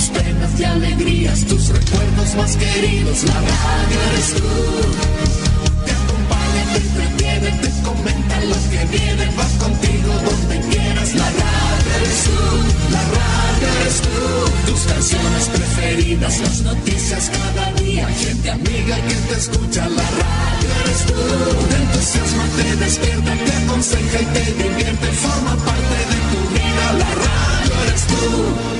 tus penas y alegrías, tus recuerdos más queridos. La radio eres tú. Te acompaña, te entretiene, te comenta los que vienen, vas contigo donde quieras. La radio eres tú, la radio eres tú. Tus canciones preferidas, las noticias cada día, gente amiga que te escucha. La radio eres tú. Te entusiasma, te despierta, te aconseja y te divierte, forma parte de tu vida. La radio eres tú.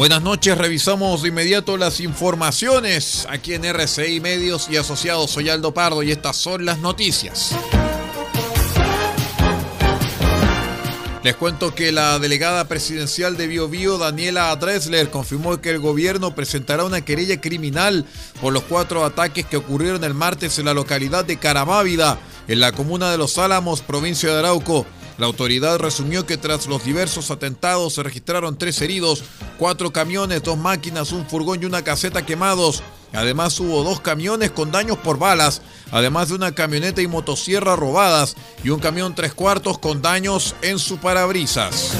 Buenas noches, revisamos de inmediato las informaciones aquí en RCI Medios y Asociados. Soy Aldo Pardo y estas son las noticias. Les cuento que la delegada presidencial de Bio, Daniela Dressler, confirmó que el gobierno presentará una querella criminal por los cuatro ataques que ocurrieron el martes en la localidad de Caramávida, en la comuna de Los Álamos, provincia de Arauco. La autoridad resumió que tras los diversos atentados se registraron tres heridos, cuatro camiones, dos máquinas, un furgón y una caseta quemados. Además hubo dos camiones con daños por balas, además de una camioneta y motosierra robadas y un camión tres cuartos con daños en su parabrisas.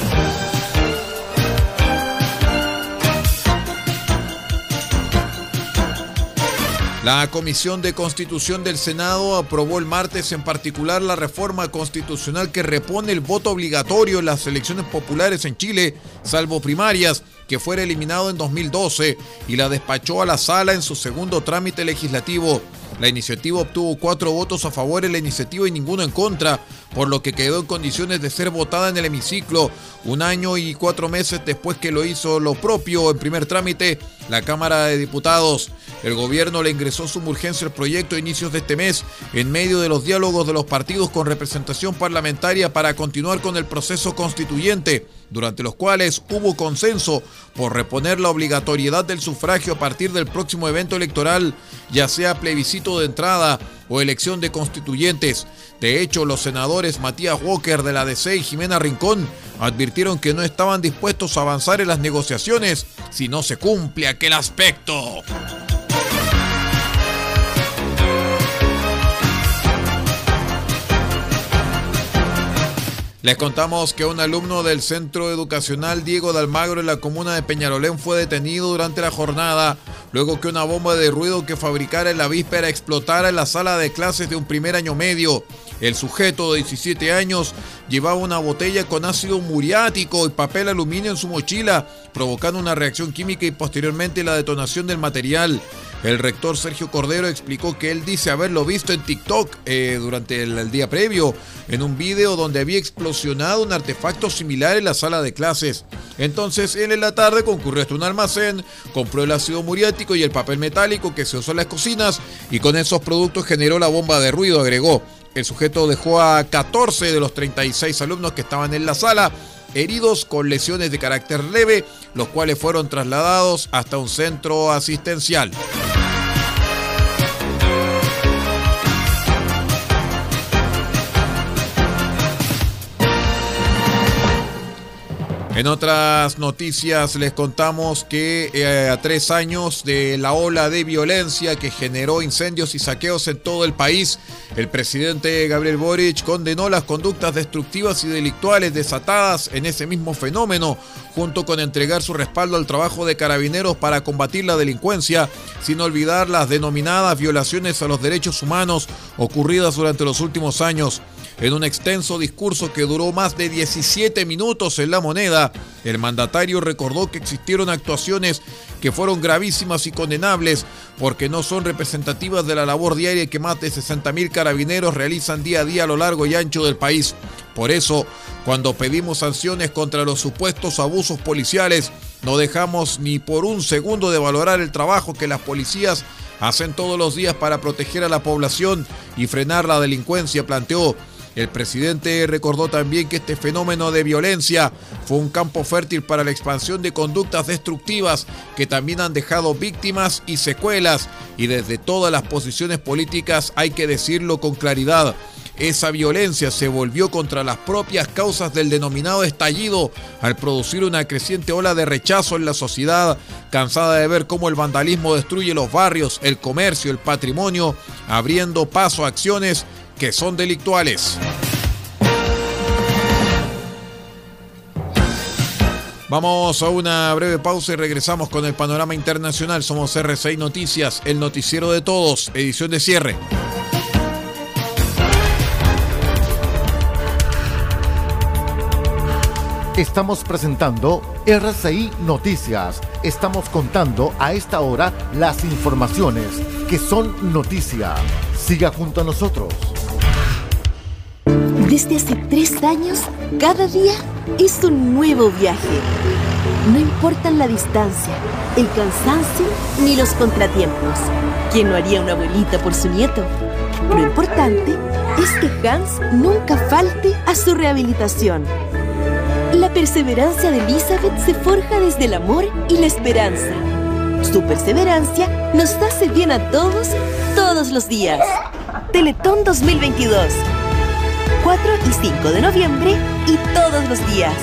La Comisión de Constitución del Senado aprobó el martes en particular la reforma constitucional que repone el voto obligatorio en las elecciones populares en Chile, salvo primarias, que fuera eliminado en 2012, y la despachó a la sala en su segundo trámite legislativo. La iniciativa obtuvo cuatro votos a favor en la iniciativa y ninguno en contra, por lo que quedó en condiciones de ser votada en el hemiciclo un año y cuatro meses después que lo hizo lo propio en primer trámite la Cámara de Diputados. El gobierno le ingresó su urgencia el proyecto a inicios de este mes, en medio de los diálogos de los partidos con representación parlamentaria para continuar con el proceso constituyente, durante los cuales hubo consenso por reponer la obligatoriedad del sufragio a partir del próximo evento electoral, ya sea plebiscito de entrada o elección de constituyentes. De hecho, los senadores Matías Walker de la DC y Jimena Rincón advirtieron que no estaban dispuestos a avanzar en las negociaciones si no se cumple aquel aspecto. Les contamos que un alumno del Centro Educacional Diego de Almagro en la comuna de Peñarolén fue detenido durante la jornada luego que una bomba de ruido que fabricara en la víspera explotara en la sala de clases de un primer año medio. El sujeto de 17 años llevaba una botella con ácido muriático y papel aluminio en su mochila, provocando una reacción química y posteriormente la detonación del material. El rector Sergio Cordero explicó que él dice haberlo visto en TikTok eh, durante el, día previo, en un video donde había explosionado un artefacto similar en la sala de clases. Entonces él en la tarde concurrió hasta un almacén, compró el ácido muriático y el papel metálico que se usó en las cocinas y con esos productos generó la bomba de ruido, agregó. El sujeto dejó a 14 de los 36 alumnos que estaban en la sala heridos con lesiones de carácter leve, los cuales fueron trasladados hasta un centro asistencial. En otras noticias les contamos que eh, a tres años de la ola de violencia que generó incendios y saqueos en todo el país, el presidente Gabriel Boric condenó las conductas destructivas y delictuales desatadas en ese mismo fenómeno, junto con entregar su respaldo al trabajo de carabineros para combatir la delincuencia, sin olvidar las denominadas violaciones a los derechos humanos ocurridas durante los últimos años. En un extenso discurso que duró más de 17 minutos en la moneda, el mandatario recordó que existieron actuaciones que fueron gravísimas y condenables porque no son representativas de la labor diaria que más de 60.000 carabineros realizan día a día a lo largo y ancho del país. Por eso, cuando pedimos sanciones contra los supuestos abusos policiales, no dejamos ni por un segundo de valorar el trabajo que las policías hacen todos los días para proteger a la población y frenar la delincuencia, planteó El presidente recordó también que este fenómeno de violencia fue un campo fértil para la expansión de conductas destructivas que también han dejado víctimas y secuelas y desde todas las posiciones políticas hay que decirlo con claridad. Esa violencia se volvió contra las propias causas del denominado estallido al producir una creciente ola de rechazo en la sociedad, cansada de ver cómo el vandalismo destruye los barrios, el comercio, el patrimonio, abriendo paso a acciones que son delictuales. Vamos a una breve pausa y regresamos con el panorama internacional. Somos R6 Noticias, el noticiero de todos, edición de cierre. Estamos presentando RCI Noticias. Estamos contando a esta hora las informaciones que son noticia. Siga junto a nosotros. Desde hace tres años, cada día es un nuevo viaje. No importan la distancia, el cansancio ni los contratiempos. ¿Quién no haría una abuelita por su nieto? Lo importante es que Hans nunca falte a su rehabilitación la perseverancia de Elizabeth se forja desde el amor y la esperanza. Su perseverancia nos hace bien a todos, todos los días. Teletón 2022. 4 y 5 de noviembre y todos los días.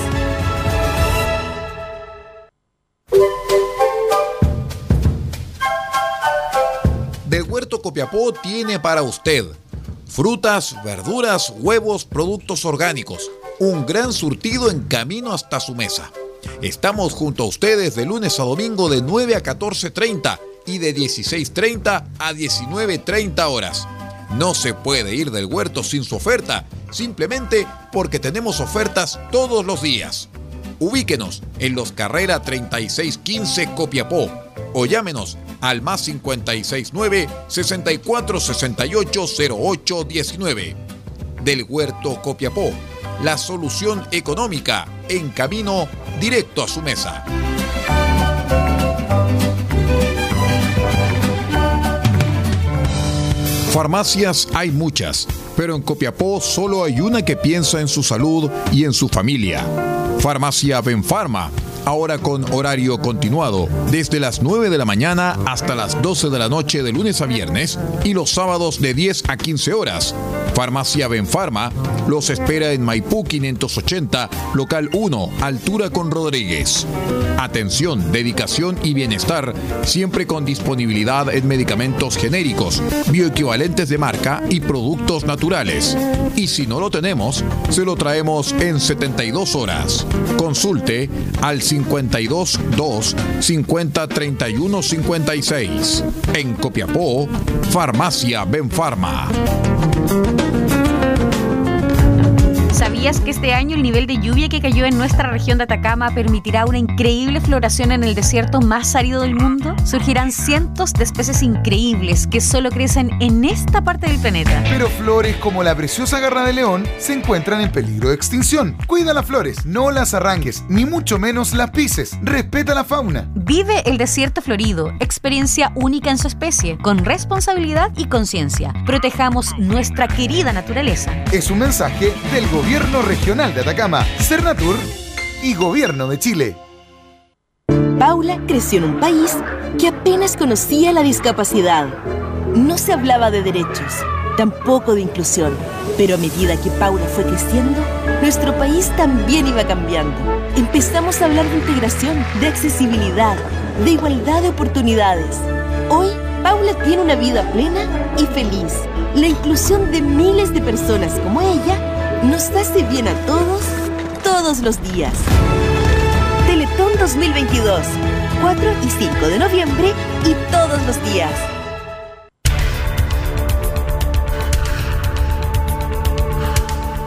Del Huerto Copiapó tiene para usted frutas, verduras, huevos, productos orgánicos un gran surtido en camino hasta su mesa. Estamos junto a ustedes de lunes a domingo de 9 a 14.30 y de 16.30 a 19.30 horas. No se puede ir del huerto sin su oferta, simplemente porque tenemos ofertas todos los días. Ubíquenos en los Carrera 3615 Copiapó o llámenos al más 569 6468 0819. Del Huerto Copiapó la solución económica en camino directo a su mesa. Farmacias hay muchas, pero en Copiapó solo hay una que piensa en su salud y en su familia. Farmacia Benfarma ahora con horario continuado, desde las 9 de la mañana hasta las 12 de la noche de lunes a viernes y los sábados de 10 a 15 horas. Farmacia Benfarma los espera en Maipú 580, local 1, altura con Rodríguez. Atención, dedicación y bienestar, siempre con disponibilidad en medicamentos genéricos, bioequivalentes de marca y productos naturales. Y si no lo tenemos, se lo traemos en 72 horas. Consulte al 52 2 50 31 56. En Copiapó, Farmacia Benfarma. ¿Sabías que este año el nivel de lluvia que cayó en nuestra región de Atacama permitirá una increíble floración en el desierto más árido del mundo? Surgirán cientos de especies increíbles que solo crecen en esta parte del planeta. Pero flores como la preciosa garra de león se encuentran en peligro de extinción. Cuida las flores, no las arranques, ni mucho menos las pises. Respeta la fauna. Vive el desierto florido, experiencia única en su especie, con responsabilidad y conciencia. Protejamos nuestra querida naturaleza. Es un mensaje del gobierno Gobierno Regional de Atacama, Cernatur y Gobierno de Chile. Paula creció en un país que apenas conocía la discapacidad. No se hablaba de derechos, tampoco de inclusión, pero a medida que Paula fue creciendo, nuestro país también iba cambiando. Empezamos a hablar de integración, de accesibilidad, de igualdad de oportunidades. Hoy, Paula tiene una vida plena y feliz. La inclusión de miles de personas como ella nos hace bien a todos, todos los días. Teletón 2022, 4 y 5 de noviembre y todos los días.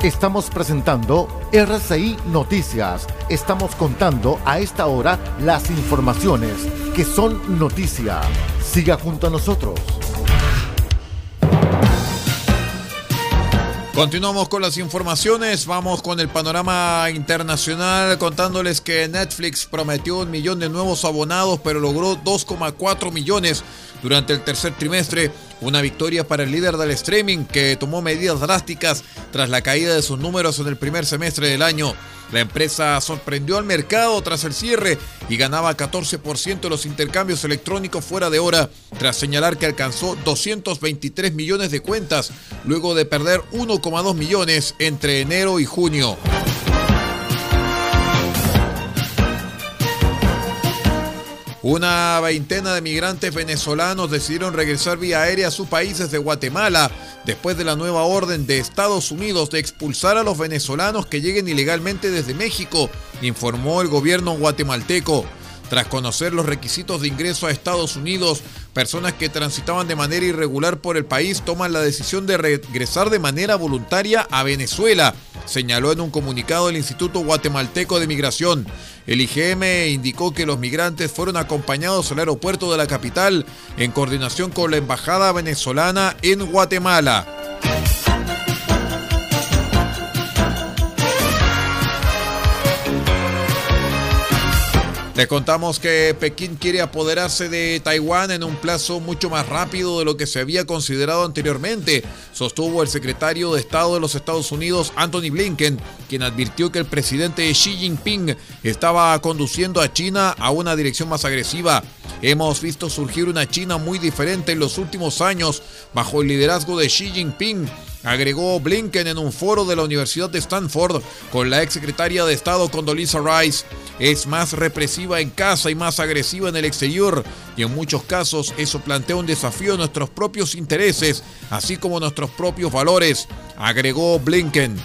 Estamos presentando RCI Noticias. Estamos contando a esta hora las informaciones que son noticia. Siga junto a nosotros. Continuamos con las informaciones, vamos con el panorama internacional contándoles que Netflix prometió un millón de nuevos abonados pero logró 2,4 millones durante el tercer trimestre, Una victoria para el líder del streaming que tomó medidas drásticas tras la caída de sus números en el primer semestre del año. La empresa sorprendió al mercado tras el cierre y ganaba 14% de los intercambios electrónicos fuera de hora, tras señalar que alcanzó 223 millones de cuentas, luego de perder 1,2 millones entre enero y junio. Una veintena de migrantes venezolanos decidieron regresar vía aérea a sus países de Guatemala después de la nueva orden de Estados Unidos de expulsar a los venezolanos que lleguen ilegalmente desde México, informó el gobierno guatemalteco. Tras conocer los requisitos de ingreso a Estados Unidos, personas que transitaban de manera irregular por el país toman la decisión de regresar de manera voluntaria a Venezuela, señaló en un comunicado el Instituto Guatemalteco de Migración. El IGM indicó que los migrantes fueron acompañados al aeropuerto de la capital en coordinación con la Embajada venezolana en Guatemala. Les contamos que Pekín quiere apoderarse de Taiwán en un plazo mucho más rápido de lo que se había considerado anteriormente, sostuvo el secretario de Estado de los Estados Unidos, Anthony Blinken, quien advirtió que el presidente Xi Jinping estaba conduciendo a China a una dirección más agresiva. Hemos visto surgir una China muy diferente en los últimos años bajo el liderazgo de Xi Jinping agregó Blinken en un foro de la Universidad de Stanford con la exsecretaria de Estado Condoleezza Rice. Es más represiva en casa y más agresiva en el exterior y en muchos casos eso plantea un desafío a nuestros propios intereses, así como nuestros propios valores, agregó Blinken.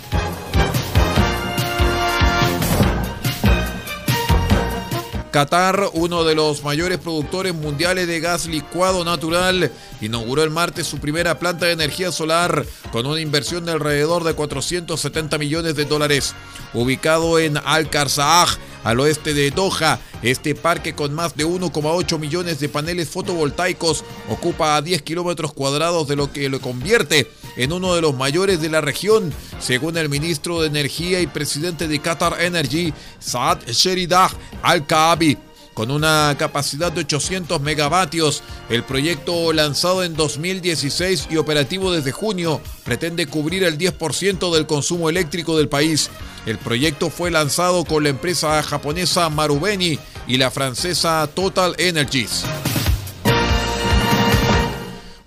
Qatar, uno de los mayores productores mundiales de gas licuado natural, inauguró el martes su primera planta de energía solar con una inversión de alrededor de 470 millones de dólares. Ubicado en Al Kharsaah, al oeste de Doha, este parque con más de 1,8 millones de paneles fotovoltaicos ocupa 10 kilómetros cuadrados de lo que lo convierte en uno de los mayores de la región, según el ministro de Energía y presidente de Qatar Energy, Saad Sheridah Al-Kaabi. Con una capacidad de 800 megavatios, el proyecto lanzado en 2016 y operativo desde junio pretende cubrir el 10% del consumo eléctrico del país. El proyecto fue lanzado con la empresa japonesa Marubeni y la francesa Total Energies.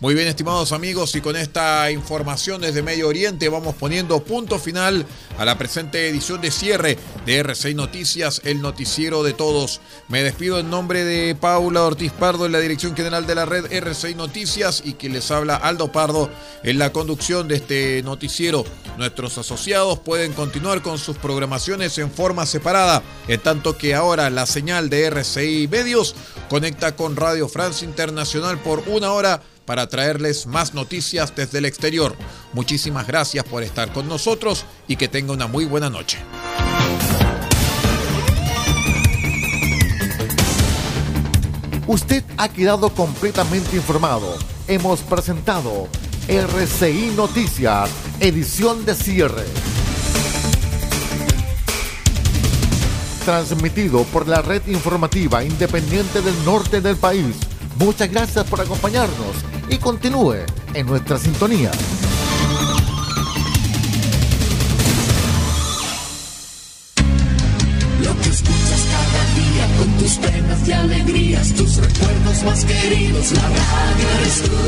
Muy bien, estimados amigos, y con esta información desde Medio Oriente vamos poniendo punto final a la presente edición de cierre de R6 Noticias, el noticiero de todos. Me despido en nombre de Paula Ortiz Pardo en la dirección general de la red R6 Noticias y quien les habla Aldo Pardo en la conducción de este noticiero. Nuestros asociados pueden continuar con sus programaciones en forma separada, en tanto que ahora la señal de RCI Medios conecta con Radio France Internacional por una hora para traerles más noticias desde el exterior. Muchísimas gracias por estar con nosotros y que tenga una muy buena noche. Usted ha quedado completamente informado. Hemos presentado RCI Noticias, edición de cierre. Transmitido por la red informativa independiente del norte del país. Muchas gracias por acompañarnos y continúe en nuestra sintonía. Lo que escuchas cada día con tus penas y alegrías, tus recuerdos más queridos, la radio eres tú.